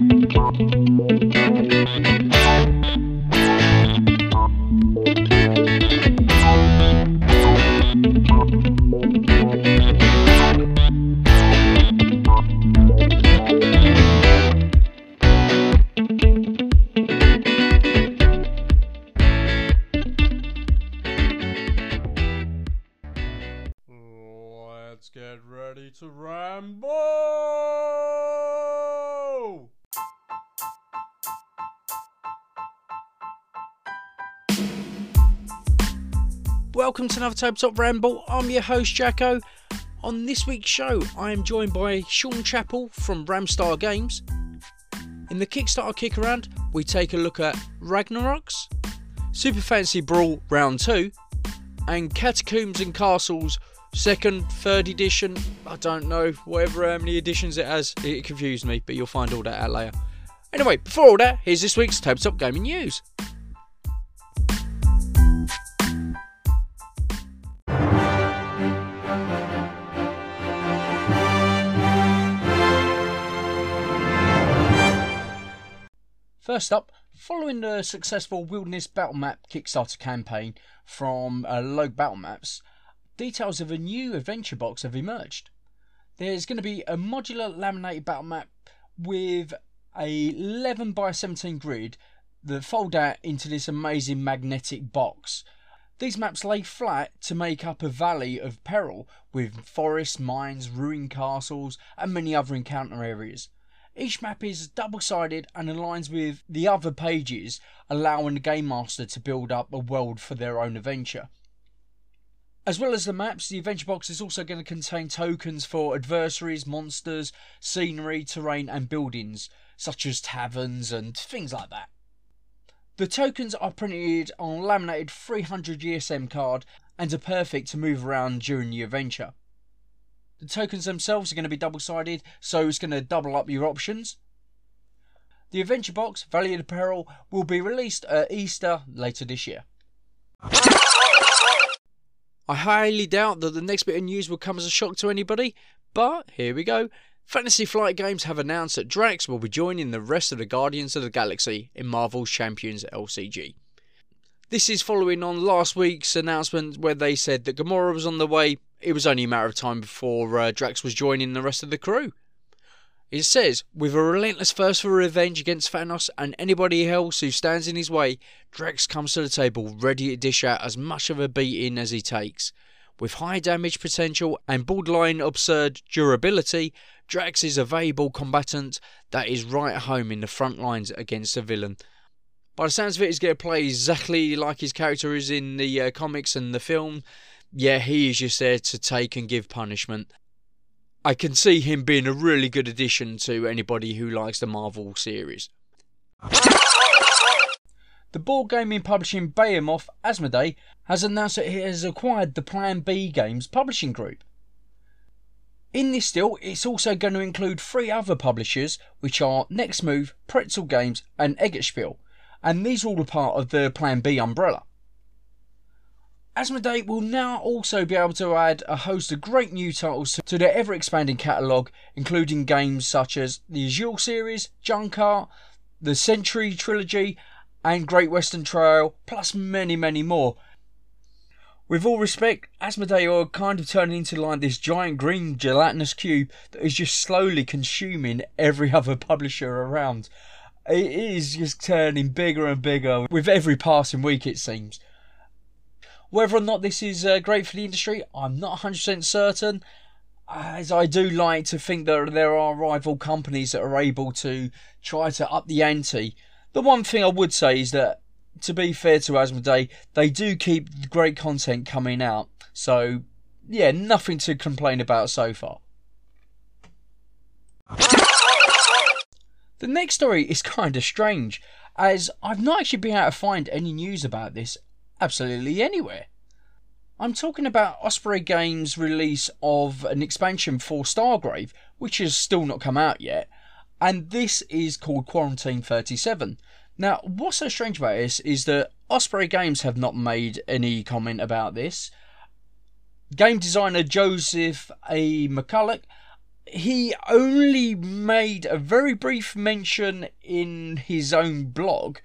Ramble! Welcome to another Tabletop Ramble. I'm your host Jacko. On this week's show, I am joined by Sean Chappell from Ramstar Games. In the Kickstarter kick around, we take a look at Ragnaroks, Super Fancy Brawl Round 2, and Catacombs and Castles second, third edition. I don't know, whatever how many editions it has. It confused me, but you'll find all that out later. Anyway, before all that, here's this week's Tabletop Gaming News. First up, following the successful Wilderness Battle Map Kickstarter campaign from uh, Battle Maps, details of a new adventure box have emerged. There's going to be a modular laminated battle map with a 11 by 17 grid that fold out into this amazing magnetic box. These maps lay flat to make up a valley of peril with forests, mines, ruined castles, and many other encounter areas. Each map is double sided and aligns with the other pages, allowing the game master to build up a world for their own adventure. As well as the maps, the adventure box is also going to contain tokens for adversaries, monsters, scenery, terrain, and buildings, such as taverns and things like that. The tokens are printed on a laminated 300 GSM card and are perfect to move around during the adventure. The tokens themselves are going to be double sided, so it's going to double up your options. The adventure box, Valley of the Peril, will be released at Easter later this year. I highly doubt that the next bit of news will come as a shock to anybody, but here we go. Fantasy Flight Games have announced that Drax will be joining the rest of the Guardians of the Galaxy in Marvel's Champions LCG. This is following on last week's announcement where they said that Gamora was on the way. It was only a matter of time before uh, Drax was joining the rest of the crew. It says, with a relentless thirst for revenge against Thanos and anybody else who stands in his way, Drax comes to the table ready to dish out as much of a beating as he takes. With high damage potential and borderline absurd durability, Drax is a valuable combatant that is right at home in the front lines against a villain. By the sounds of it, he's going to play exactly like his character is in the uh, comics and the film. Yeah, he is just there to take and give punishment. I can see him being a really good addition to anybody who likes the Marvel series. The board gaming publishing behemoth Asmodee has announced that it has acquired the Plan B Games publishing group. In this deal, it's also going to include three other publishers, which are Next Move, Pretzel Games, and Eggertspiel, and these are all a part of the Plan B umbrella. Asmodee will now also be able to add a host of great new titles to their ever expanding catalogue, including games such as the Azul series, Junk Art, the Century trilogy, and Great Western Trail, plus many, many more. With all respect, Asmodee are kind of turning into like this giant green gelatinous cube that is just slowly consuming every other publisher around. It is just turning bigger and bigger with every passing week, it seems. Whether or not this is uh, great for the industry, I'm not 100% certain, as I do like to think that there are rival companies that are able to try to up the ante. The one thing I would say is that, to be fair to Asmodee, they do keep great content coming out. So, yeah, nothing to complain about so far. The next story is kind of strange, as I've not actually been able to find any news about this absolutely anywhere. I'm talking about Osprey Games' release of an expansion for Stargrave, which has still not come out yet, and this is called Quarantine 37. Now, what's so strange about this is that Osprey Games have not made any comment about this. Game designer Joseph A. McCullough he only made a very brief mention in his own blog,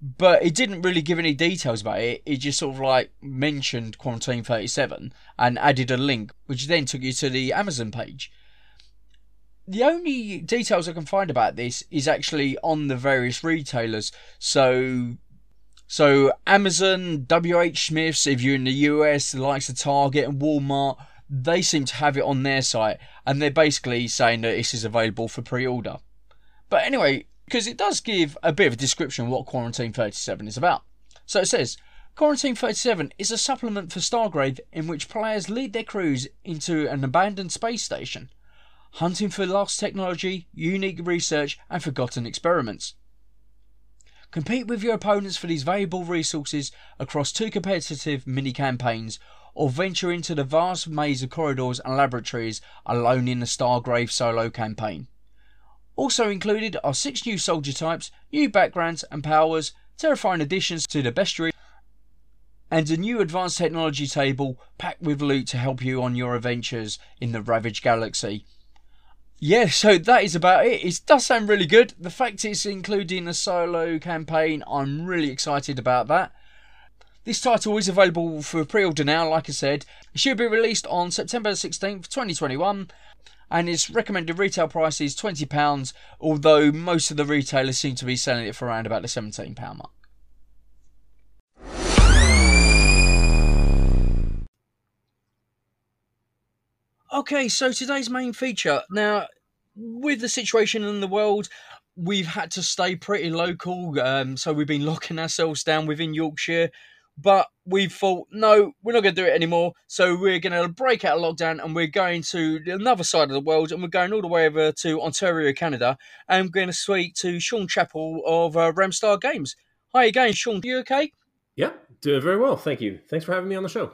but it didn't really give any details about it. It just sort of like mentioned Quarantine 37 and added a link, which then took you to the Amazon page. The only details I can find about this is actually on the various retailers. So so Amazon, WH Smiths, if you're in the US, the likes of Target and Walmart, they seem to have it on their site, and they're basically saying that this is available for pre-order. But anyway, because it does give a bit of a description of what Quarantine 37 is about. So it says, Quarantine 37 is a supplement for Stargrave in which players lead their crews into an abandoned space station, hunting for lost technology, unique research, and forgotten experiments. Compete with your opponents for these valuable resources across two competitive mini campaigns or venture into the vast maze of corridors and laboratories alone in the Stargrave solo campaign. Also included are six new soldier types, new backgrounds and powers, terrifying additions to the bestiary, and a new advanced technology table packed with loot to help you on your adventures in the ravaged galaxy. Yeah, so that is about it. It does sound really good. The fact it's including a solo campaign, I'm really excited about that. This title is available for pre-order now, like I said. It should be released on September 16th, 2021, and its recommended retail price is £20, although most of the retailers seem to be selling it for around about the £17 mark. Okay, so today's main feature. Now, with the situation in the world, we've had to stay pretty local. Um, so we've been locking ourselves down within Yorkshire but we thought, no, we're not going to do it anymore. So we're going to break out of lockdown and we're going to the another side of the world and we're going all the way over to Ontario, Canada. And we're going to speak to Sean Chappell of uh, Ramstar Games. Hi again, Sean. Are you okay? Yeah, doing very well. Thank you. Thanks for having me on the show.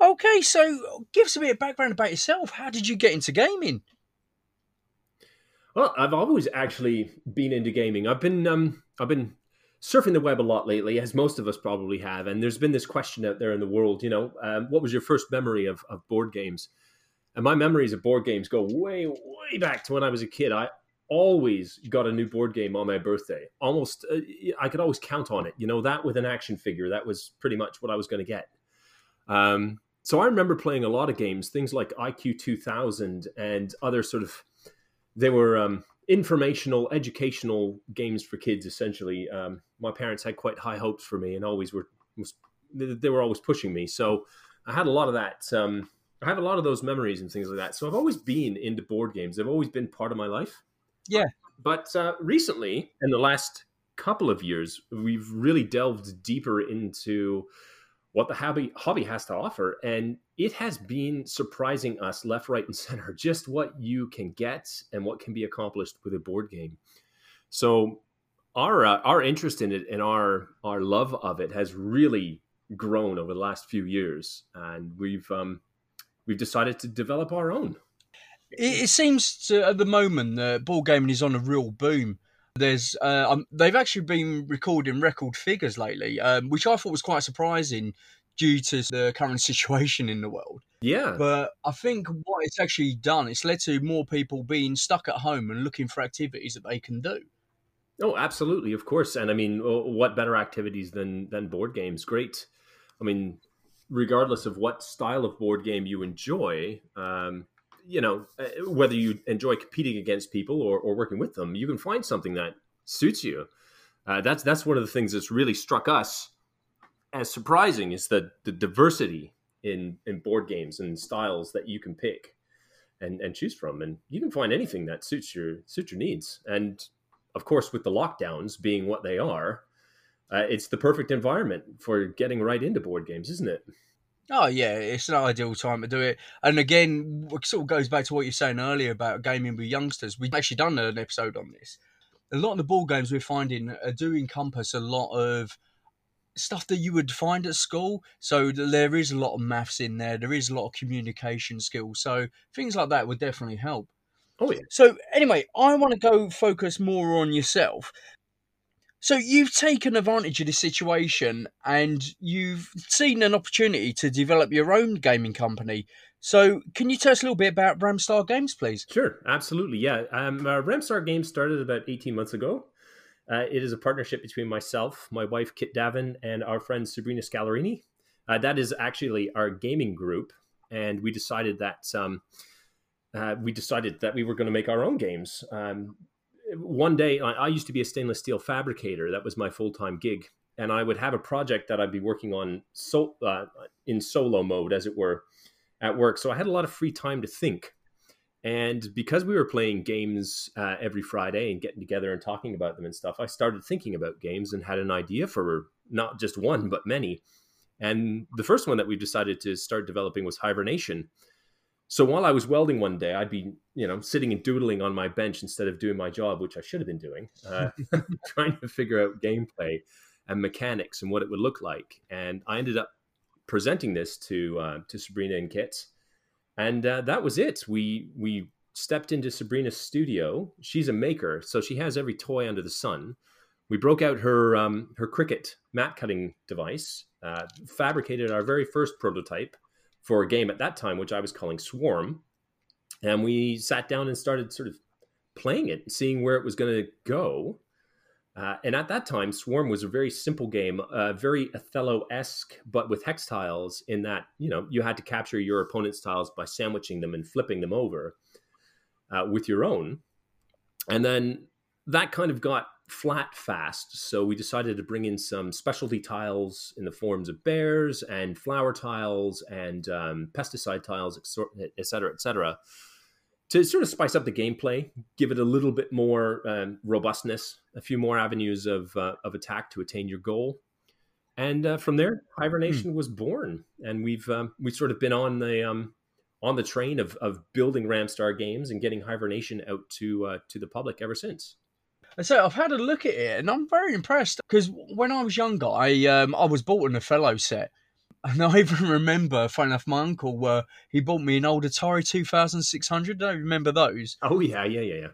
Okay, so give us a bit of background about yourself. How did you get into gaming? Well, I've always actually been into gaming. I've been um, I've been surfing the web a lot lately, as most of us probably have. And there's been this question out there in the world, you know, um, what was your first memory of, of board games? And my memories of board games go way, way back to when I was a kid. I always got a new board game on my birthday. Almost, uh, I could always count on it. You know, that with an action figure, that was pretty much what I was going to get. Um, so I remember playing a lot of games, things like IQ 2000 and other sort of, they were um, informational, educational games for kids. Essentially, um, my parents had quite high hopes for me, and always were was, they were always pushing me. So I had a lot of that. Um, I have a lot of those memories and things like that. So I've always been into board games. They've always been part of my life. Yeah. But uh, recently, in the last couple of years, we've really delved deeper into what the hobby hobby has to offer and it has been surprising us left right and center just what you can get and what can be accomplished with a board game. So our uh, our interest in it and our our love of it has really grown over the last few years and we've um we've decided to develop our own. It, it seems to at the moment that uh, board gaming is on a real boom. There's uh, um, they've actually been recording record figures lately, um, which I thought was quite surprising due to the current situation in the world. Yeah. But I think what it's actually done, it's led to more people being stuck at home and looking for activities that they can do. Oh, absolutely, of course. And I mean, what better activities than than board games? Great. I mean, regardless of what style of board game you enjoy, um, you know, uh, whether you enjoy competing against people or, or working with them, you can find something that suits you. Uh, that's that's one of the things that's really struck us as surprising is the the diversity in in board games and styles that you can pick and and choose from, and you can find anything that suits your suits your needs. And of course, with the lockdowns being what they are, uh, it's the perfect environment for getting right into board games, isn't it? Oh yeah, it's an ideal time to do it. And again, it sort of goes back to what you're saying earlier about gaming with youngsters. We've actually done an episode on this. A lot of the board games we're finding do encompass a lot of stuff that you would find at school. So there is a lot of maths in there. There is a lot of communication skills. So things like that would definitely help. Oh yeah. So anyway, I want to go focus more on yourself. So you've taken advantage of this situation and you've seen an opportunity to develop your own gaming company. So can you tell us a little bit about Ramstar Games, please? Sure, absolutely. Yeah, um, uh, Ramstar Games started about 18 months ago. Uh, it is a partnership between myself, my wife Kit Davin, and our friend Sabrina Scalarini. Uh, that is actually our gaming group, and we decided that um, uh, we decided that we were going to make our own games. Um, one day, I, I, used to be a stainless steel fabricator. That was my full time gig, and I would have a project that I'd be working on so uh, in solo mode, as it were, at work. So I had a lot of free time to think. And because we were playing games uh, every Friday and getting together and talking about them and stuff, I started thinking about games and had an idea for not just one, but many. And the first one that we decided to start developing was Hibernation. So while I was welding one day, I'd be, you know, sitting and doodling on my bench instead of doing my job, which I should have been doing, uh, trying to figure out gameplay and mechanics and what it would look like. And I ended up presenting this to uh, to Sabrina and Kit, and uh, that was it. We we stepped into Sabrina's studio. She's a maker, so she has every toy under the sun. We broke out her um, her Cricut mat cutting device, uh, fabricated our very first prototype for a game at that time, which I was calling Swarm, and we sat down and started sort of playing it, seeing where it was going to go. Uh, and at that time, Swarm was a very simple game, uh, very Othello esque, but with hex tiles. In that, you know, you had to capture your opponent's tiles by sandwiching them and flipping them over uh, with your own. And then that kind of got flat fast. So we decided to bring in some specialty tiles in the forms of bears and flower tiles and um, pesticide tiles, et cetera, et cetera to sort of spice up the gameplay, give it a little bit more um, robustness, a few more avenues of uh, of attack to attain your goal, and uh, from there, Hibernation mm. was born, and we've um, we've sort of been on the um, on the train of of building Ramstar games and getting Hibernation out to uh, to the public ever since. So I've had a look at it, and I'm very impressed because when I was younger, I um, I was bought an Othello set and I even remember, funny enough, my uncle, uh, he bought me an old Atari 2600. Don't remember those? Oh, yeah, yeah, yeah, yeah.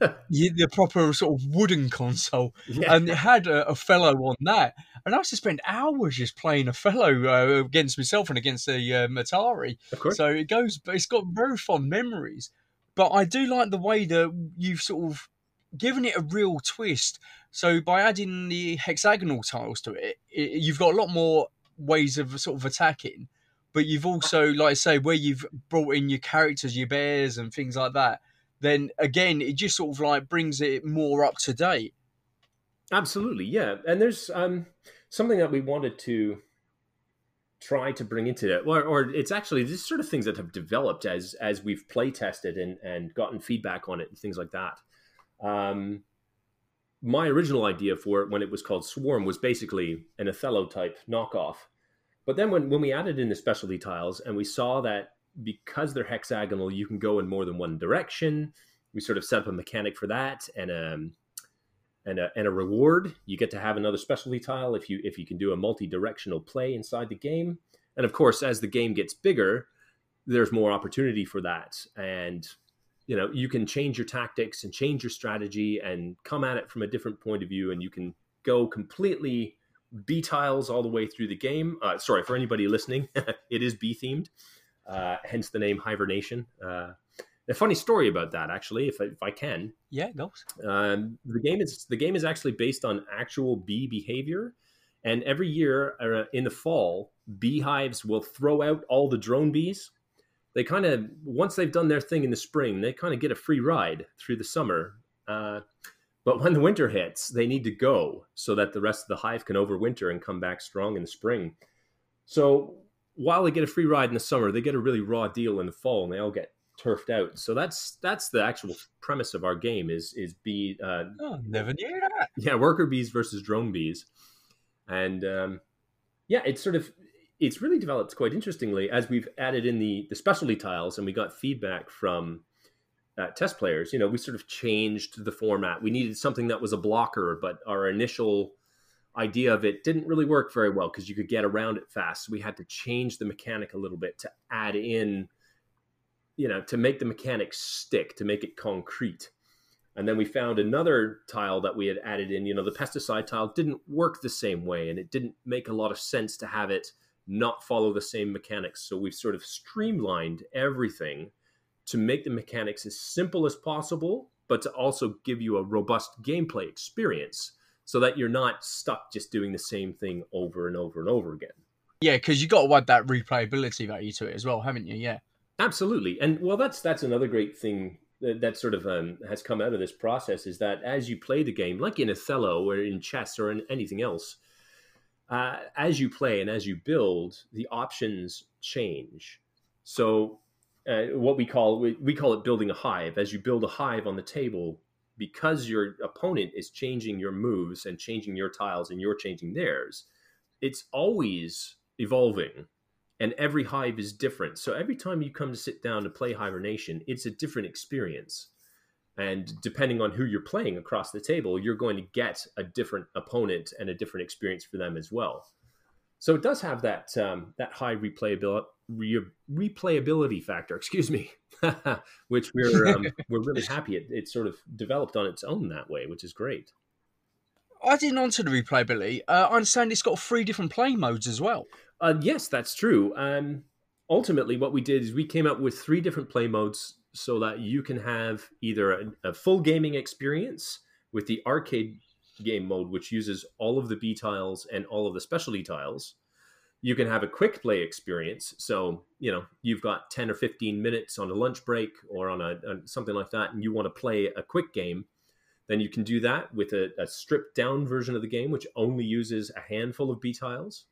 yeah the proper sort of wooden console. Yeah. And it had a, fellow on that. And I used to spend hours just playing Othello uh, against myself and against the um, Atari. Of course. So it goes, but it's got very fond memories. But I do like the way that you've sort of given it a real twist. So by adding the hexagonal tiles to it, it you've got a lot more ways of sort of attacking. But you've also, like I say, where you've brought in your characters, your bears, and things like that. Then again, it just sort of like brings it more up to date. Absolutely, yeah. And there's um, something that we wanted to try to bring into it, or, or it's actually these sort of things that have developed as as we've play tested and and gotten feedback on it and things like that. Um, my original idea for it when it was called Swarm was basically an Othello type knockoff. But then when, when we added in the specialty tiles and we saw that because they're hexagonal, you can go in more than one direction, we sort of set up a mechanic for that and a, um, and a, and a reward. You get to have another specialty tile if you if you can do a multi-directional play inside the game. And of course, as the game gets bigger, there's more opportunity for that. And you know you can change your tactics and change your strategy and come at it from a different point of view and you can go completely bee tiles all the way through the game. Uh, sorry for anybody listening it is bee themed uh, hence the name hibernation. Uh, a funny story about that actually if I, if I can. Yeah goes um, the game is the game is actually based on actual bee behavior and every year uh, in the fall beehives will throw out all the drone bees. They kind of once they've done their thing in the spring, they kind of get a free ride through the summer. But when the winter hits, they need to go so that the rest of the hive can overwinter and come back strong in the spring. So while they get a free ride in the summer, they get a really raw deal in the fall, and they all get turfed out. So that's that's the actual premise of our game is is bee. Uh, oh, never knew that. Yeah, worker bees versus drone bees, and um, yeah, it's sort of it's really developed quite interestingly as we've added in the the specialty tiles and we got feedback from uh, test players. You know, we sort of changed the format. We needed something that was a blocker, but our initial idea of it didn't really work very well because you could get around it fast. So we had to change the mechanic a little bit to add in, you know, to make the mechanic stick, to make it concrete. And then we found another tile that we had added in. You know, the pesticide tile didn't work the same way, and it didn't make a lot of sense to have it not follow the same mechanics. So we've sort of streamlined everything to make the mechanics as simple as possible, but to also give you a robust gameplay experience so that you're not stuck just doing the same thing over and over and over again. Yeah, because you got to add that replayability value to it as well, haven't you? Yeah, absolutely. And well, that's that's another great thing that, that sort of um, has come out of this process is that as you play the game, like in Othello or in chess or in anything else, uh, as you play and as you build, the options change. So uh, what we call we, we call it building a hive. As you build a hive on the table, because your opponent is changing your moves and changing your tiles and you're changing theirs, it's always evolving and every hive is different. So every time you come to sit down to play hibernation, it's a different experience. And depending on who you're playing across the table, you're going to get a different opponent and a different experience for them as well. So it does have that um, that high replayability re- replayability factor. Excuse me, which we're um, we're really happy it, it sort of developed on its own that way, which is great. Adding on to the replayability, uh, I understand it's got three different play modes as well. Uh, yes, that's true. Um, ultimately, what we did is we came up with three different play modes so that you can have either a, a full gaming experience with the arcade game mode, which uses all of the bee tiles and all of the specialty tiles. You can have a quick play experience. So, you know, you've got 10 or 15 minutes on a lunch break or on a, something like that, and you want to play a quick game, then you can do that with a, a stripped down version of the game, which only uses a handful of bee tiles.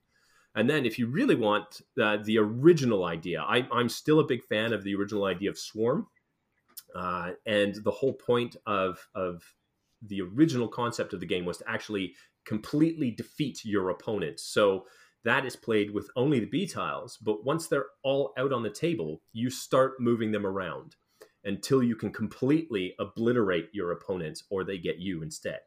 And then, if you really want uh, the original idea, I, am still a big fan of the original idea of Swarm. Uh, and the whole point of, of the original concept of the game was to actually completely defeat your opponent. So that is played with only the bee tiles. But once they're all out on the table, you start moving them around until you can completely obliterate your opponents or they get you instead.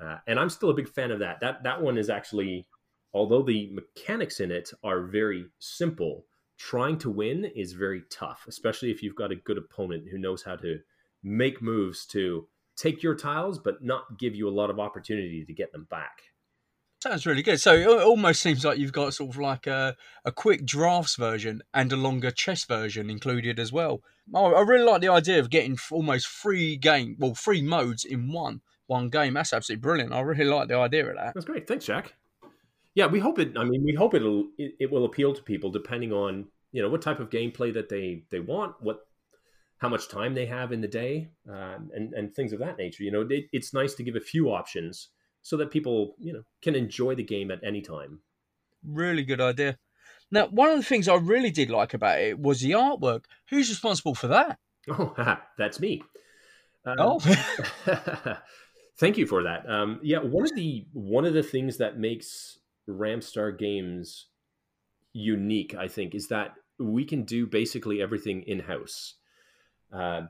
Uh, and I'm still a big fan of that. That that one is actually although the mechanics in it are very simple, trying to win is very tough, especially if you've got a good opponent who knows how to make moves to take your tiles, but not give you a lot of opportunity to get them back. Sounds really good. So it almost seems like you've got sort of like a, a quick drafts version and a longer chess version included as well. I really like the idea of getting almost three game, well, three modes in one one game. That's absolutely brilliant. I really like the idea of that. That's great. Thanks, Jack yeah, we hope it. I mean, we hope it'll it, it will appeal to people depending on you know what type of gameplay that they they want, what how much time they have in the day, um, and and things of that nature. You know, it, it's nice to give a few options so that people you know can enjoy the game at any time. Really good idea. Now, one of the things I really did like about it was the artwork. Who's responsible for that? Oh, that's me. Um, oh, thank you for that. Um, yeah, one of the one of the things that makes Ramstar Games unique, I think, is that we can do basically everything in house. Uh,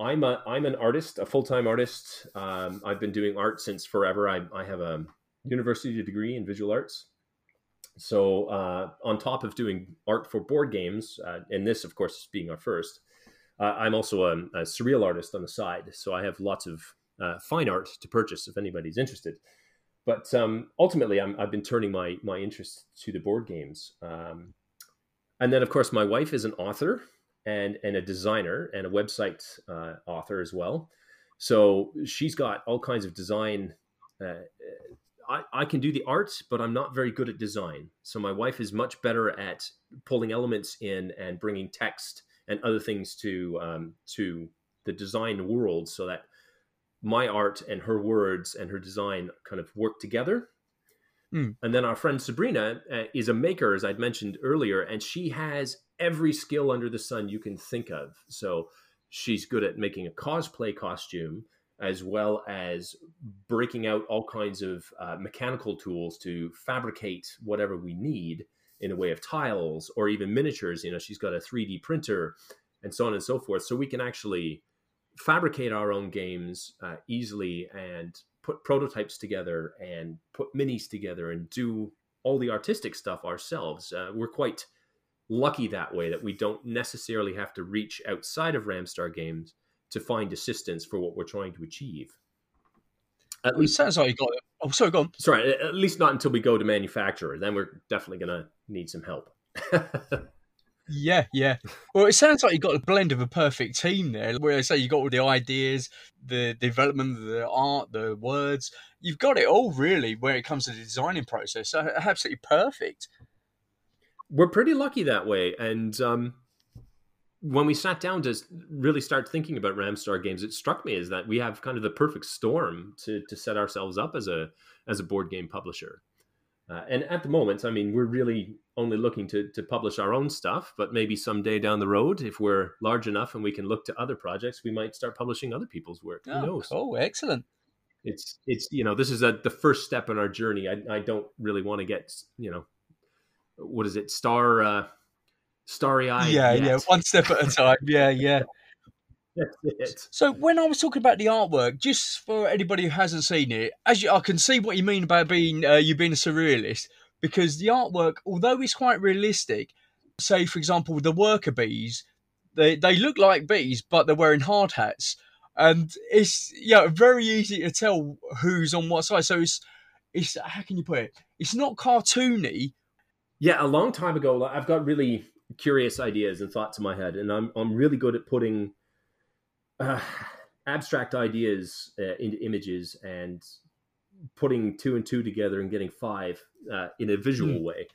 I'm a I'm an artist, a full time artist. Um, I've been doing art since forever. I, I have a university degree in visual arts. So uh, on top of doing art for board games, uh, and this, of course, being our first, uh, I'm also a, a, surreal artist on the side. So I have lots of uh, fine art to purchase if anybody's interested but um, ultimately, i have been turning my my interest to the board games. Um, and then, of course, my wife is an author and and a designer and a website uh, author as well. So she's got all kinds of design. Uh, I, I can do the art, but I'm not very good at design. So my wife is much better at pulling elements in and bringing text and other things to um, to the design world, so that my art and her words and her design kind of work together. Mm. And then our friend Sabrina uh, is a maker, as I'd mentioned earlier, and she has every skill under the sun you can think of. So she's good at making a cosplay costume, as well as breaking out all kinds of uh, mechanical tools to fabricate whatever we need in a way of tiles or even miniatures. You know, she's got a 3D printer and so on and so forth. So we can actually fabricate our own games uh, easily and put prototypes together and put minis together and do all the artistic stuff ourselves. Uh, we're quite lucky that way that we don't necessarily have to reach outside of Ramstar Games to find assistance for what we're trying to achieve. At well, least, it sounds like you got it. Oh, sorry, go on. Sorry, at least not until we go to manufacturer. Then we're definitely going to need some help. yeah, yeah. Well, it sounds like you got a blend of a perfect team there. Where I say you got all the ideas, the development, the art, the words. You've got it all really when it comes to the designing process. So absolutely perfect. We're pretty lucky that way, and um, when we sat down to really start thinking about Ramstar games, it struck me as that we have kind of the perfect storm to to set ourselves up as a as a board game publisher. Uh, and at the moment, I mean, we're really only looking to to publish our own stuff, but maybe someday down the road, if we're large enough and we can look to other projects, we might start publishing other people's work. Oh, Who knows? Oh, excellent! It's it's you know this is a, the first step in our journey. I I don't really want to get you know what is it star. Uh, starry eyed. Yeah, yet. yeah, one step at a time. Yeah, yeah. So when I was talking about the artwork, just for anybody who hasn't seen it, as you, I can see what you mean about being uh, you being a surrealist, because the artwork, although it's quite realistic, say for example the worker bees, they they look like bees, but they're wearing hard hats, and it's yeah very easy to tell who's on what side. So it's it's how can you put it? It's not cartoony. Yeah, a long time ago, I've got really curious ideas and thoughts in my head, and I'm I'm really good at putting uh, abstract ideas uh, into images and putting two and two together and getting five uh, in a visual mm. way.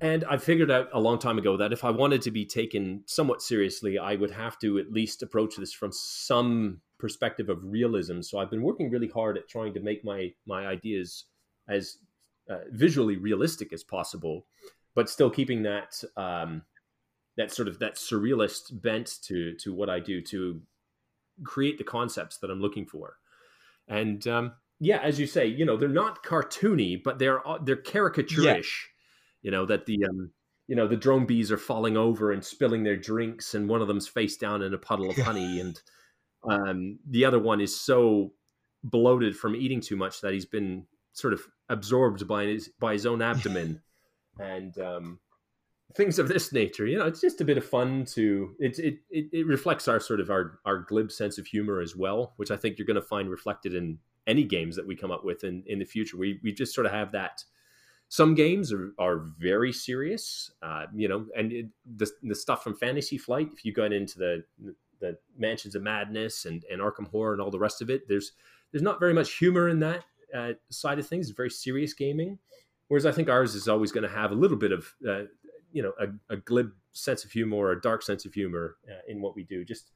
And I figured out a long time ago that if I wanted to be taken somewhat seriously, I would have to at least approach this from some perspective of realism. So I've been working really hard at trying to make my my ideas as uh, visually realistic as possible but still keeping that um, that sort of that surrealist bent to to what I do to create the concepts that I'm looking for. And um, yeah, as you say, you know, they're not cartoony, but they're uh, they're caricaturish. Yeah. You know that the um, you know the drone bees are falling over and spilling their drinks, and one of them's face down in a puddle of honey, and um, the other one is so bloated from eating too much that he's been sort of absorbed by his by his own abdomen and um, things of this nature. You know, it's just a bit of fun to it. It it, it reflects our sort of our our glib sense of humor as well, which I think you're going to find reflected in any games that we come up with in in the future. We we just sort of have that. Some games are, are very serious, uh, you know, and it, the the stuff from Fantasy Flight. If you got into the the Mansions of Madness and, and Arkham Horror and all the rest of it, there's there's not very much humor in that uh, side of things. Very serious gaming. Whereas I think ours is always going to have a little bit of, uh, you know, a, a, glib sense of humor or a dark sense of humor uh, in what we do. Just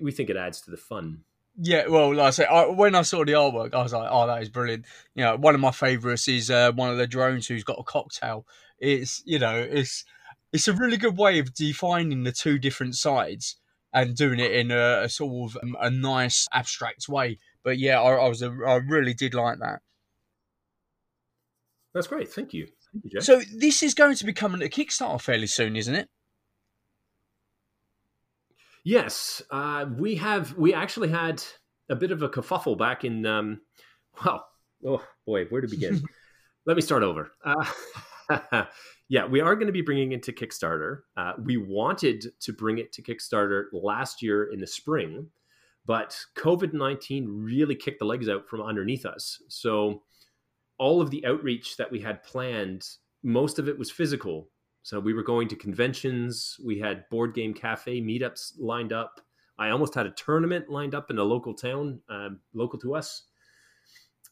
we think it adds to the fun. Yeah, well, like I say, I, when I saw the artwork, I was like, "Oh, that is brilliant." You know, one of my favourites is uh, one of the drones who's got a cocktail. It's you know, it's it's a really good way of defining the two different sides and doing it in a, a sort of um, a nice abstract way. But yeah, I, I was a, I really did like that. That's great. Thank you. Thank you Jeff. so this is going to be coming to Kickstarter fairly soon, isn't it? Yes, uh, we have. We actually had a bit of a kerfuffle back in. Um, well, oh boy, where to begin? Let me start over. Uh, yeah, we are going to be bringing it to Kickstarter. Uh, we wanted to bring it to Kickstarter last year in the spring, but COVID nineteen really kicked the legs out from underneath us. So all of the outreach that we had planned, most of it was physical. So we were going to conventions, we had board game cafe meetups lined up. I almost had a tournament lined up in a local town, um, local to us.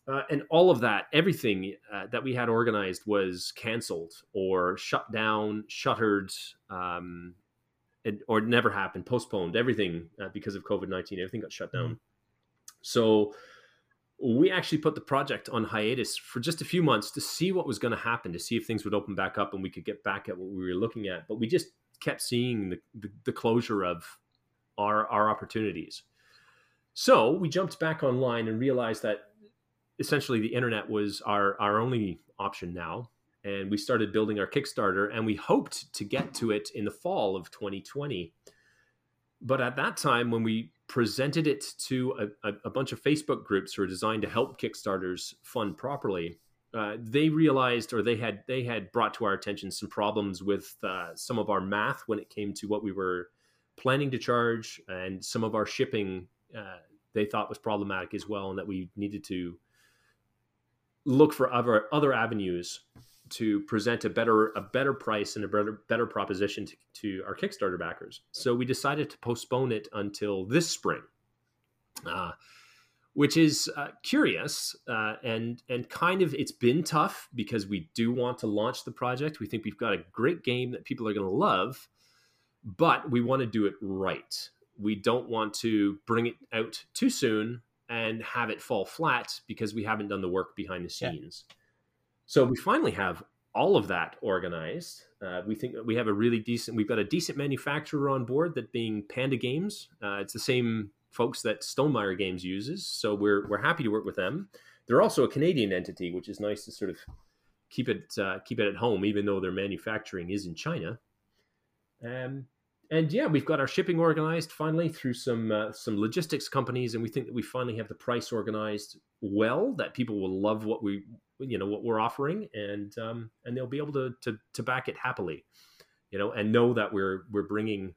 Uh, and all of that, everything uh, that we had organized was canceled or shut down, shuttered, um, it, or never happened, postponed. Everything uh, because of COVID nineteen, everything got shut down. Mm-hmm. So we actually put the project on hiatus for just a few months to see what was going to happen, to see if things would open back up and we could get back at what we were looking at. But we just kept seeing the, the, the closure of our, our opportunities. So we jumped back online and realized that essentially the internet was our, our only option now. And we started building our Kickstarter and we hoped to get to it in the fall of 2020. But at that time, when we presented it to a, a, bunch of Facebook groups who are designed to help Kickstarters fund properly, uh, they realized, or they had they had brought to our attention some problems with uh, some of our math when it came to what we were planning to charge, and some of our shipping uh, they thought was problematic as well, and that we needed to look for other other avenues to present a better a better price and a better better proposition to, to our Kickstarter backers. So we decided to postpone it until this spring, uh, which is uh, curious uh, and and kind of it's been tough because we do want to launch the project. We think we've got a great game that people are going to love, but we want to do it right. We don't want to bring it out too soon and have it fall flat because we haven't done the work behind the scenes. Yeah. So we finally have all of that organized. Uh, we think we have a really decent. We've got a decent manufacturer on board, that being Panda Games. Uh, it's the same folks that Stonemaier Games uses, so we're we're happy to work with them. They're also a Canadian entity, which is nice to sort of keep it uh, keep it at home, even though their manufacturing is in China. Um, and yeah, we've got our shipping organized finally through some uh, some logistics companies, and we think that we finally have the price organized well. That people will love what we you know what we're offering, and um, and they'll be able to, to to back it happily, you know, and know that we're we're bringing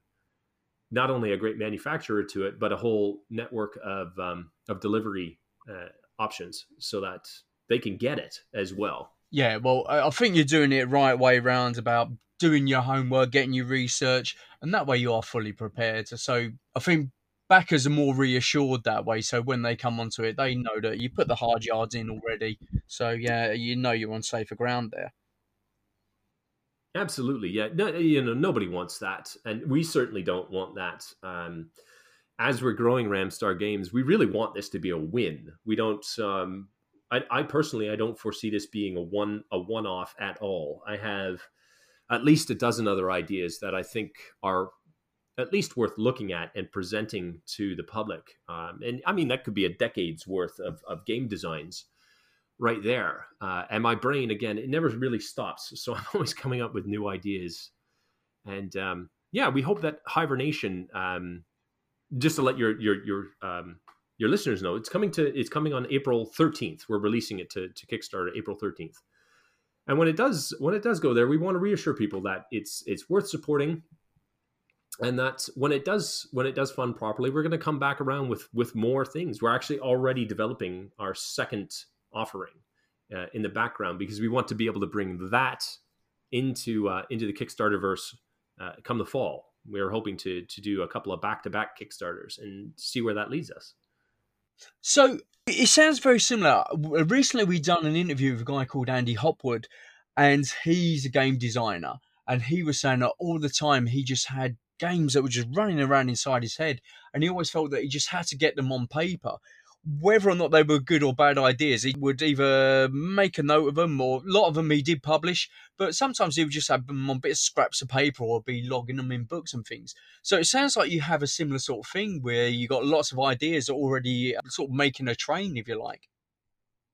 not only a great manufacturer to it, but a whole network of um, of delivery uh, options, so that they can get it as well. Yeah, well, I think you're doing it right way round about doing your homework, getting your research, and that way you are fully prepared. So I think backers are more reassured that way. So when they come onto it, they know that you put the hard yards in already. So yeah, you know you're on safer ground there. Absolutely, yeah. No, you know, nobody wants that, and we certainly don't want that. Um, as we're growing Ramstar Games, we really want this to be a win. We don't. Um, I, I personally, I don't foresee this being a one a one off at all. I have at least a dozen other ideas that I think are at least worth looking at and presenting to the public. Um, and I mean, that could be a decade's worth of, of game designs right there. Uh, and my brain, again, it never really stops. So I'm always coming up with new ideas. And um, yeah, we hope that Hibernation, um, just to let your your your um, your listeners know, it's coming to it's coming on April 13th. We're releasing it to, to Kickstarter April 13th. And when it does when it does go there, we want to reassure people that it's it's worth supporting, and that when it does when it does fund properly, we're going to come back around with with more things. We're actually already developing our second offering uh, in the background because we want to be able to bring that into uh, into the Kickstarter verse uh, come the fall. We are hoping to to do a couple of back to back Kickstarters and see where that leads us. So it sounds very similar. Recently, we done an interview with a guy called Andy Hopwood, and he's a game designer. And he was saying that all the time he just had games that were just running around inside his head, and he always felt that he just had to get them on paper whether or not they were good or bad ideas, he would either make a note of them or a lot of them he did publish, but sometimes he would just have them on bits of scraps of paper or be logging them in books and things. So it sounds like you have a similar sort of thing where you got lots of ideas already uh, sort of making a train, if you like.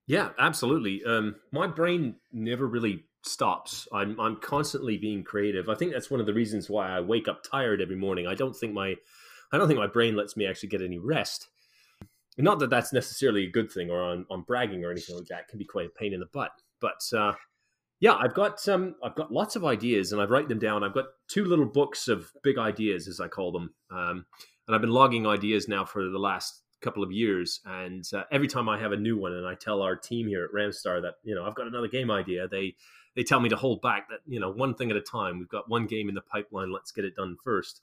Yeah, absolutely. Um, my brain never really stops. I'm I'm constantly being creative. I think that's one of the reasons why I wake up tired every morning. I don't think my I don't think my brain lets me actually get any rest not that that's necessarily a good thing or on, on bragging or anything like that. It can be quite a pain in the butt. But uh, yeah, I've got um, I've got lots of ideas and I've written them down. I've got two little books of big ideas, as I call them, um, and I've been logging ideas now for the last couple of years. And uh, every time I have a new one, and I tell our team here at Ramstar that you know I've got another game idea, they they tell me to hold back. That you know one thing at a time. We've got one game in the pipeline. Let's get it done first.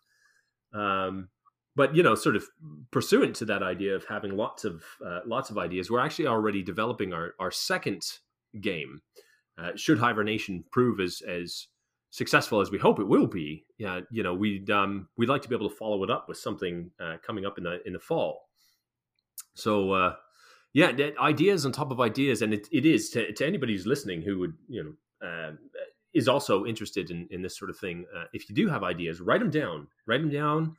Um, but you know, sort of pursuant to that idea of having lots of uh, lots of ideas, we're actually already developing our our second game. Uh, should hibernation prove as as successful as we hope it will be, yeah, you know, we'd um, we'd like to be able to follow it up with something uh, coming up in the in the fall. So uh, yeah, ideas on top of ideas, and it, it is to, to anybody who's listening who would you know uh, is also interested in in this sort of thing. Uh, if you do have ideas, write them down. Write them down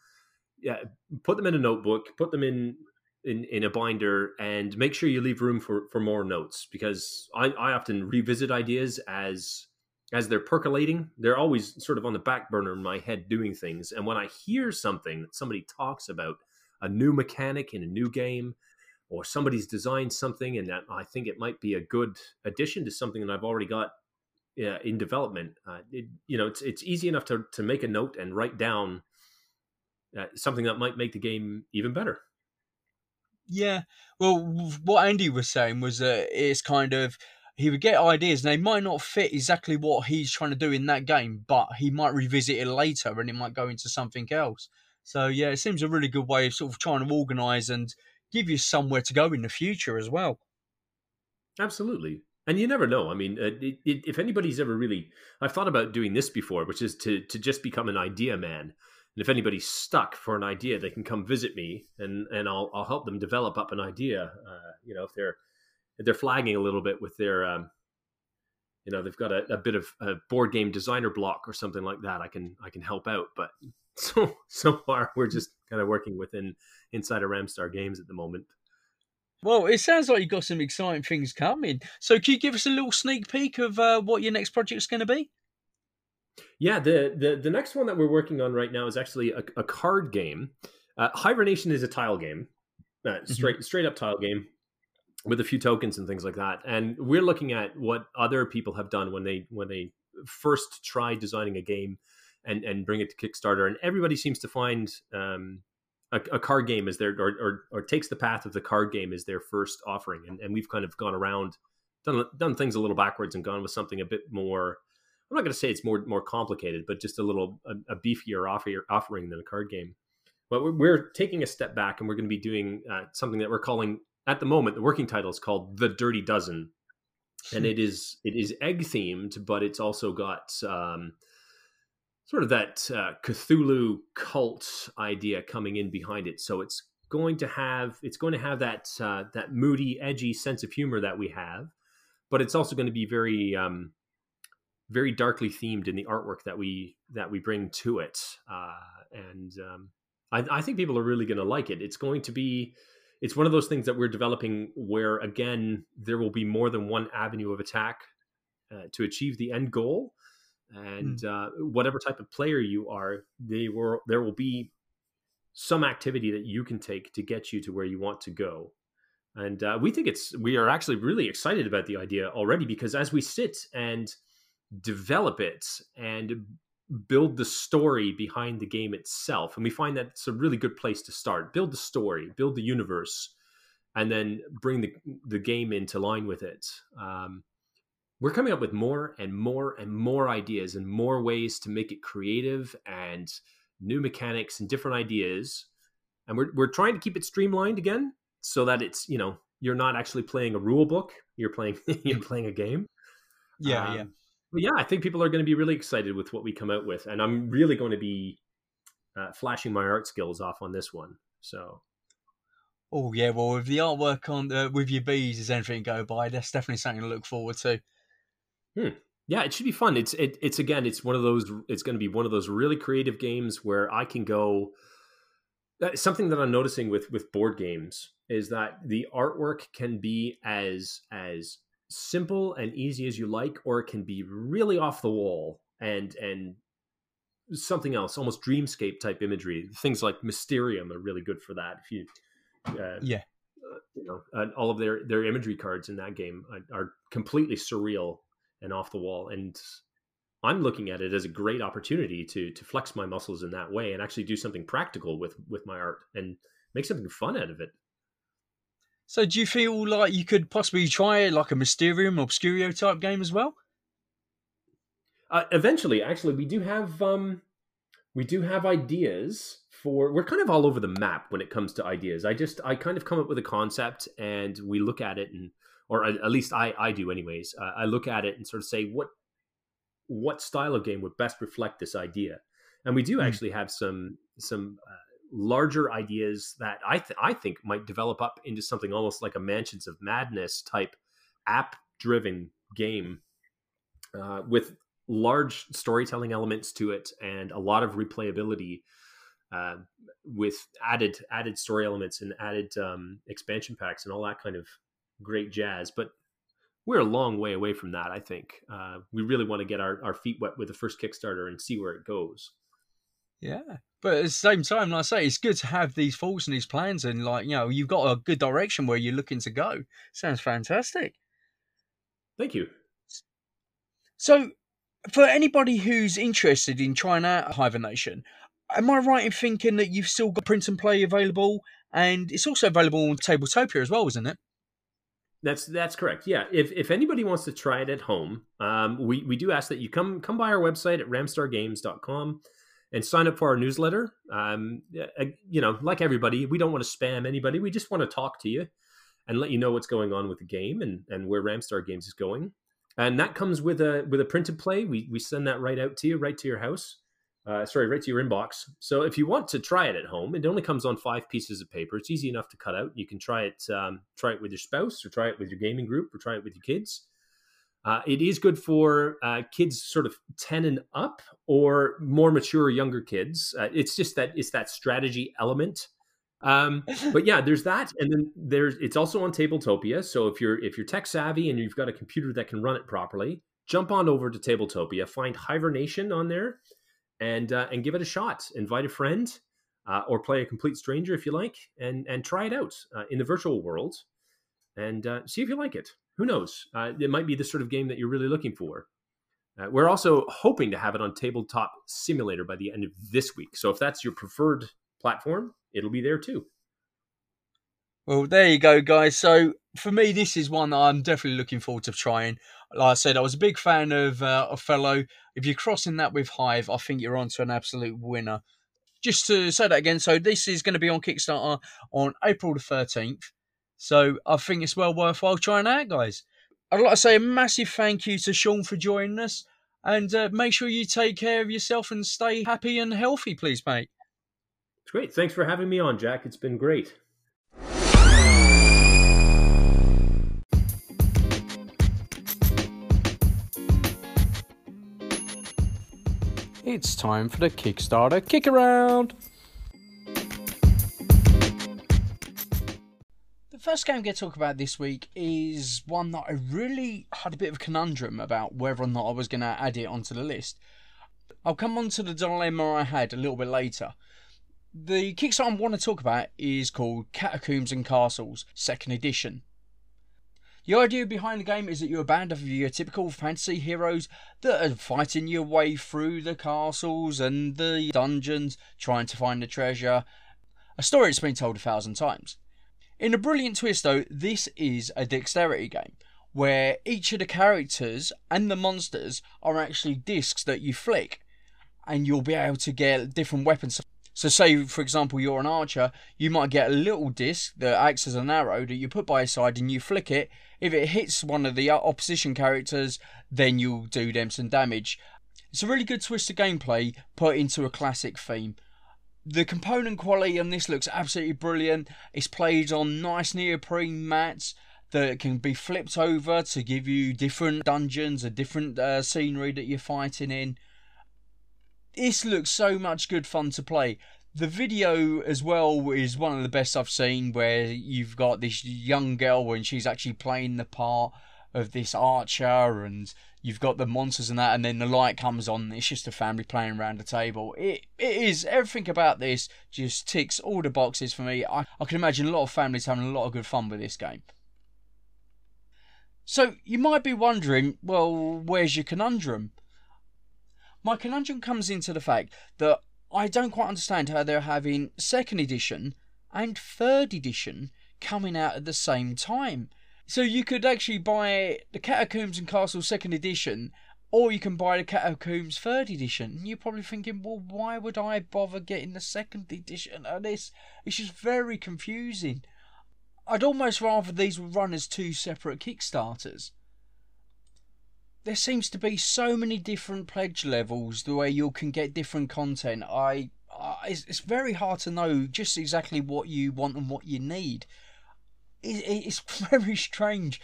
yeah, put them in a notebook, put them in in, in a binder, and make sure you leave room for for more notes because I, I often revisit ideas as as they're percolating. They're always sort of on the back burner in my head doing things, and when I hear something that somebody talks about a new mechanic in a new game or somebody's designed something and that I think it might be a good addition to something that I've already got uh, in development. Uh, it, you know, it's it's easy enough to to make a note and write down uh, something that might make the game even better. Yeah. Well, what Andy was saying was that it's kind of he would get ideas and they might not fit exactly what he's trying to do in that game, but he might revisit it later and it might go into something else. So yeah, it seems a really good way of sort of trying to organise and give you somewhere to go in the future as well. Absolutely. And you never know. I mean, uh, it, it, if anybody's ever really, I've thought about doing this before, which is to to just become an idea man and if anybody's stuck for an idea, they can come visit me, and and I'll I'll help them develop up an idea. Uh, you know, if they're if they're flagging a little bit with their um, you know they've got a, a, bit of a board game designer block or something like that i can i can help out. But so so far we're just kind of working within inside of ramstar games at the moment. Well it sounds like you've got some exciting things coming. So can you give us a little sneak peek of uh, what your next project's going to be yeah, the, the the next one that we're working on right now is actually a, a card game. Uh, Hibernation is a tile game, uh, mm-hmm. straight mm-hmm. straight up tile game with a few tokens and things like that. And we're looking at what other people have done when they when they first try designing a game and and bring it to Kickstarter. And everybody seems to find um, a, a, card game as their or, or, or takes the path of the card game as their first offering. And and we've kind of gone around done done things a little backwards and gone with something a bit more I'm not going to say it's more more complicated, but just a little a, a beefier offer, offering than a card game. But we're, we're, taking a step back, and we're going to be doing uh, something that we're calling at the moment. The working title is called the Dirty Dozen, and it is it is egg themed, but it's also got um, sort of that uh, Cthulhu cult idea coming in behind it. So it's going to have it's going to have that uh, that moody, edgy sense of humor that we have, but it's also going to be very um, very darkly themed in the artwork that we that we bring to it, uh, and um, I, I, think people are really going to like it. It's going to be it's one of those things that we're developing where again there will be more than one avenue of attack uh, to achieve the end goal, and mm. uh, whatever type of player you are, they will there will be some activity that you can take to get you to where you want to go. And uh, we think it's we are actually really excited about the idea already because as we sit and develop it and build the story behind the game itself. And we find that it's a really good place to start. Build the story, build the universe, and then bring the the game into line with it. Um, we're coming up with more and more and more ideas and more ways to make it creative and new mechanics and different ideas. And we're we're trying to keep it streamlined again so that it's, you know, you're not actually playing a rule book, you're playing you're playing a game. Yeah, um, yeah. But yeah, I think people are going to be really excited with what we come out with, and I'm really going to be uh, flashing my art skills off on this one. So, oh yeah, well with the artwork on uh, with your bees is anything go by, that's definitely something to look forward to. Hmm. Yeah, it should be fun. It's it, it's again, it's one of those. It's going to be one of those really creative games where I can go. Uh, something that I'm noticing with with board games is that the artwork can be as as simple and easy as you like, or it can be really off the wall and and something else, almost dreamscape type imagery. Things like Mysterium are really good for that. If you, uh, yeah, uh, you know, uh, all of their their imagery cards in that game are, are completely surreal and off the wall, and I'm looking at it as a great opportunity to to flex my muscles in that way and actually do something practical with with my art and make something fun out of it. So do you feel like you could possibly try like a Mysterium Obscurio type game as well? Uh, eventually, actually, we do have um, we do have ideas for. We're kind of all over the map when it comes to ideas. I just I kind of come up with a concept and we look at it and, or at least I I do anyways. Uh, I look at it and sort of say what what style of game would best reflect this idea, and we do mm. actually have some some. Uh, larger ideas that I th- I think might develop up into something almost like a Mansions of Madness type app driven game uh, with large storytelling elements to it and a lot of replayability uh, with added added story elements and added um, expansion packs and all that kind of great jazz. But we're a long way away from that. I think uh, we really want to get our, our feet wet with the first Kickstarter and see where it goes. Yeah, but at the same time, like I say, it's good to have these thoughts and these plans, and like you know, you've got a good direction where you're looking to go. Sounds fantastic. Thank you. So, for anybody who's interested in trying out hibernation, Am I right in thinking that you've still got print and play available, and it's also available on Tabletopia as well, isn't it? That's that's correct. Yeah. If if anybody wants to try it at home, um, we we do ask that you come come by our website at ramstargames.com and sign up for our newsletter. Um, you know, like everybody, we don't want to spam anybody. We just want to talk to you and let you know what's going on with the game and and where Ramstar Games is going. And that comes with a with a printed play. We we send that right out to you, right to your house uh, sorry, right to your inbox. So if you want to try it at home, it only comes on five pieces of paper. It's easy enough to cut out. You can try it, um, try it with your spouse, or try it with your gaming group, or try it with your kids. Uh, it is good for uh, kids sort of 10 and up or more mature younger kids. Uh, it's just that it's that strategy element. Um, but yeah there's that and then there's it's also on tabletopia. So if you're if you're tech savvy and you've got a computer that can run it properly jump on over to tabletopia find hibernation on there and uh, and give it a shot. Invite a friend uh, or play a complete stranger if you like, and and try it out uh, in the virtual world, and uh, see if you like it. Who knows? Uh, it might be the sort of game that you're really looking for. Uh, we're also hoping to have it on Tabletop Simulator by the end of this week. So if that's your preferred platform, it'll be there too. Well, there you go, guys. So for me, this is one that I'm definitely looking forward to trying. Like I said, I was a big fan of uh, Othello. If you're crossing that with Hive, I think you're on to an absolute winner. Just to say that again, so this is going to be on Kickstarter on April the 13th. So I think it's well worthwhile trying out, guys. I'd like to say a massive thank you to Sean for joining us. And uh, make sure you take care of yourself and stay happy and healthy, please, mate. It's great. Thanks for having me on, Jack. It's been great. it's time for the Kickstarter kick around. The first game I'm going to talk about this week is one that I really had a bit of a conundrum about whether or not I was going to add it onto the list. I'll come on to the dilemma I had a little bit later. The Kickstarter I want to talk about is called Catacombs and Castles, second edition. The idea behind the game is that you're a band of your typical fantasy heroes that are fighting your way through the castles and the dungeons, trying to find the treasure. A story that's been told a thousand times. In a brilliant twist, though, this is a dexterity game where each of the characters and the monsters are actually discs that you flick, and you'll be able to get different weapons. So, say for example, you're an archer, you might get a little disc that acts as an arrow that you put by your side and you flick it, if it hits one of the opposition characters, then you'll do them some damage. It's a really good twist of gameplay put into a classic theme. The component quality on this looks absolutely brilliant. It's played on nice neoprene mats that can be flipped over to give you different dungeons, a different uh, scenery that you're fighting in. This looks so much good fun to play the video as well is one of the best I've seen where you've got this young girl and she's actually playing the part of this archer and you've got the monsters and that and then the light comes on it's just a family playing around the table. It it is everything about this just ticks all the boxes for me. I, I can imagine a lot of families having a lot of good fun with this game. So you might be wondering well where's your conundrum? My conundrum comes into the fact that I don't quite understand how they're having second edition and third edition coming out at the same time. So you could actually buy the Catacombs and Castle second edition, or you can buy the Catacombs third edition. And you're probably thinking, well, why would I bother getting the second edition of this? It's just very confusing. I'd almost rather these were run as two separate Kickstarters there seems to be so many different pledge levels the way you can get different content. I, I it's, it's very hard to know just exactly what you want and what you need. It, it's very strange.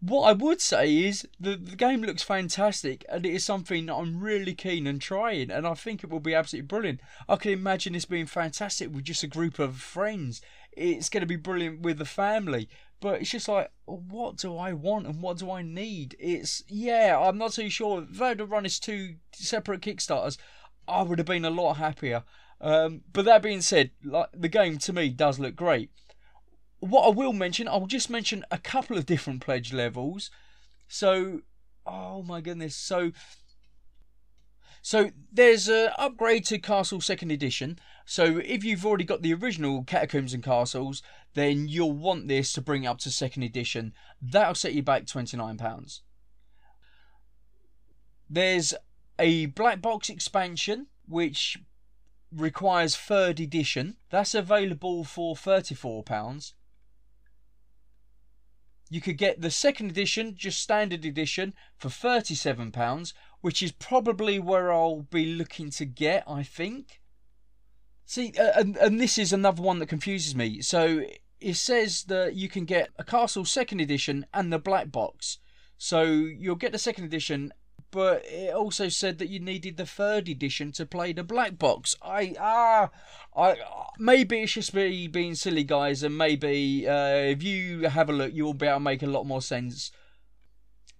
What I would say is the, the game looks fantastic and it is something that I'm really keen on trying and I think it will be absolutely brilliant. I can imagine this being fantastic with just a group of friends. It's going to be brilliant with the family. But it's just like, what do I want and what do I need? It's yeah, I'm not too sure. If I had to run as two separate Kickstarters, I would have been a lot happier. Um, but that being said, like the game to me does look great. What I will mention, I'll just mention a couple of different pledge levels. So, oh my goodness, so So there's an upgrade to Castle Second Edition. So if you've already got the original Catacombs and Castles, then you'll want this to bring up to Second Edition. That'll set you back £29. There's a black box expansion which requires third edition. That's available for £34. You could get the second edition, just standard edition, for £37, which is probably where I'll be looking to get, I think. See, uh, and, and this is another one that confuses me. So it says that you can get a Castle second edition and the black box. So you'll get the second edition but it also said that you needed the third edition to play the black box. I ah, I maybe it's just me being silly, guys, and maybe uh, if you have a look, you'll be able to make a lot more sense.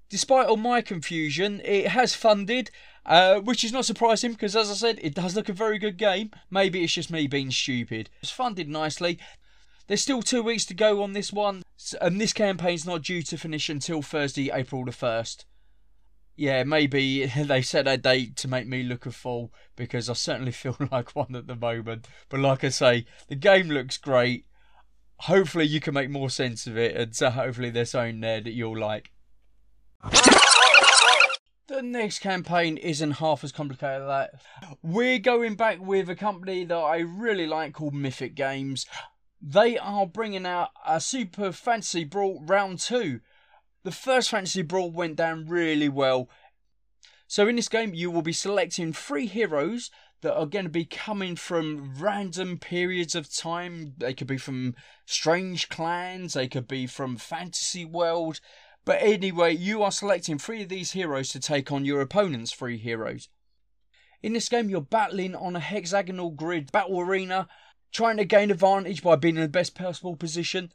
Despite all my confusion, it has funded, uh, which is not surprising because, as I said, it does look a very good game. Maybe it's just me being stupid. It's funded nicely. There's still two weeks to go on this one, and this campaign's not due to finish until Thursday, April the 1st yeah, maybe they set a date to make me look a fool because I certainly feel like one at the moment. But like I say, the game looks great. Hopefully, you can make more sense of it, and so hopefully, there's something there that you'll like. The next campaign isn't half as complicated as that. We're going back with a company that I really like called Mythic Games. They are bringing out a Super Fantasy Brawl Round 2 the first fantasy brawl went down really well. So in this game, you will be selecting three heroes that are going to be coming from random periods of time. They could be from strange clans, they could be from fantasy world. But anyway, you are selecting three of these heroes to take on your opponent's three heroes. In this game, you're battling on a hexagonal grid battle arena, trying to gain advantage by being in the best possible position.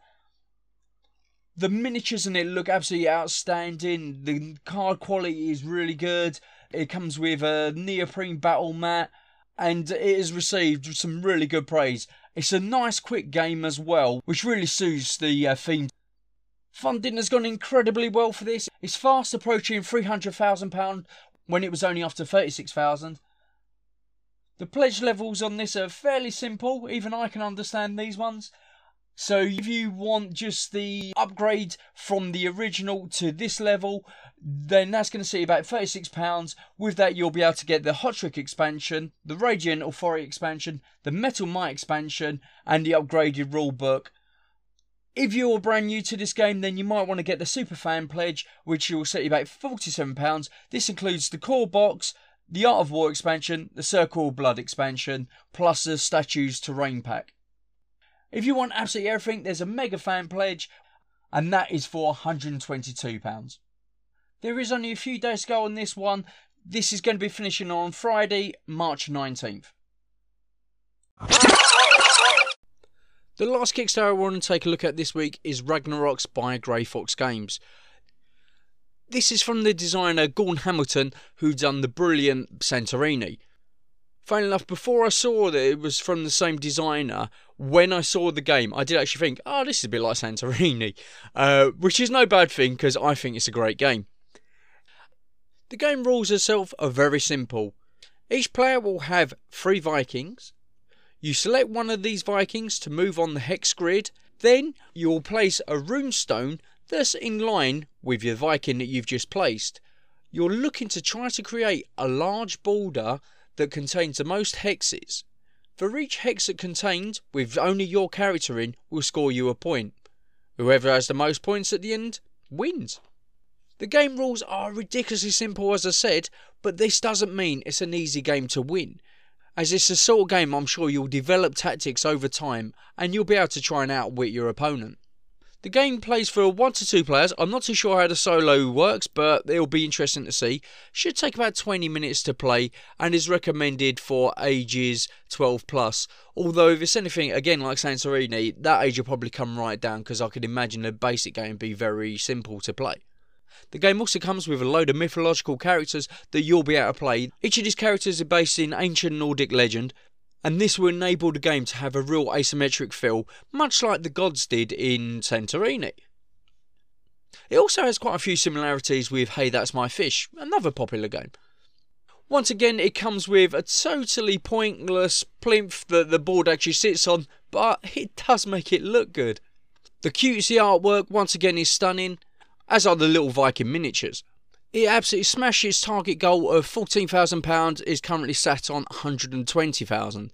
The miniatures in it look absolutely outstanding. The card quality is really good. It comes with a neoprene battle mat and it has received some really good praise. It's a nice quick game as well, which really suits the uh, theme. Funding has gone incredibly well for this. It's fast approaching £300,000 when it was only after 36000 The pledge levels on this are fairly simple, even I can understand these ones. So if you want just the upgrade from the original to this level, then that's going to set you about £36. With that, you'll be able to get the Hot Trick expansion, the Radiant Authority expansion, the Metal Might expansion, and the upgraded rulebook. If you're brand new to this game, then you might want to get the Super Fan Pledge, which will set you back £47. This includes the core box, the Art of War expansion, the Circle of Blood expansion, plus the Statues Terrain pack. If you want absolutely everything, there's a mega fan pledge, and that is for £122. There is only a few days to go on this one. This is going to be finishing on Friday, March 19th. The last Kickstarter I want to take a look at this week is Ragnaroks by Grey Fox Games. This is from the designer Gord Hamilton, who done the brilliant Santorini. Funny enough, before I saw that it was from the same designer, when I saw the game, I did actually think, oh, this is a bit like Santorini, uh, which is no bad thing because I think it's a great game. The game rules itself are very simple. Each player will have three Vikings. You select one of these Vikings to move on the hex grid, then you will place a runestone that's in line with your Viking that you've just placed. You're looking to try to create a large border that contains the most hexes. For each hex it contained, with only your character in, will score you a point. Whoever has the most points at the end wins. The game rules are ridiculously simple, as I said, but this doesn't mean it's an easy game to win. As it's a sort of game I'm sure you'll develop tactics over time and you'll be able to try and outwit your opponent. The game plays for one to two players. I'm not too sure how the solo works, but it'll be interesting to see. Should take about 20 minutes to play and is recommended for ages 12 plus. Although if it's anything again like Santorini, that age will probably come right down because I could imagine the basic game be very simple to play. The game also comes with a load of mythological characters that you'll be able to play. Each of these characters are based in ancient Nordic legend, and this will enable the game to have a real asymmetric feel, much like the gods did in Santorini. It also has quite a few similarities with Hey That's My Fish, another popular game. Once again, it comes with a totally pointless plinth that the board actually sits on, but it does make it look good. The cutesy artwork once again is stunning, as are the little Viking miniatures. It absolutely smashed its target goal of £14,000, is currently sat on 120000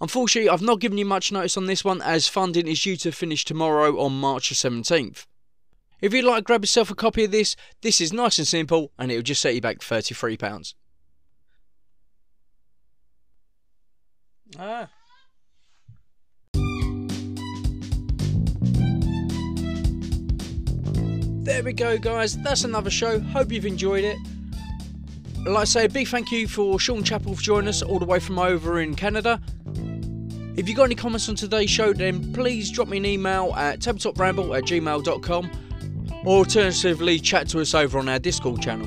Unfortunately, I've not given you much notice on this one as funding is due to finish tomorrow on March the 17th. If you'd like to grab yourself a copy of this, this is nice and simple and it'll just set you back £33. Ah. There we go, guys. That's another show. Hope you've enjoyed it. Like I say, a big thank you for Sean Chappell for joining us all the way from over in Canada. If you've got any comments on today's show, then please drop me an email at tabletopramble at gmail.com or alternatively chat to us over on our Discord channel.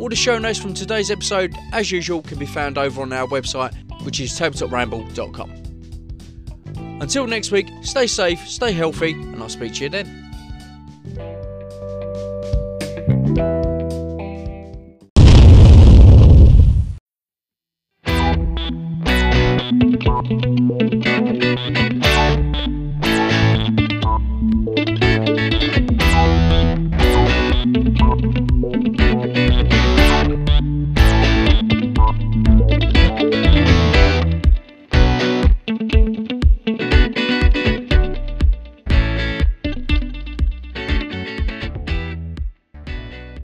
All the show notes from today's episode, as usual, can be found over on our website, which is tabletopramble.com. Until next week, stay safe, stay healthy, and I'll speak to you then.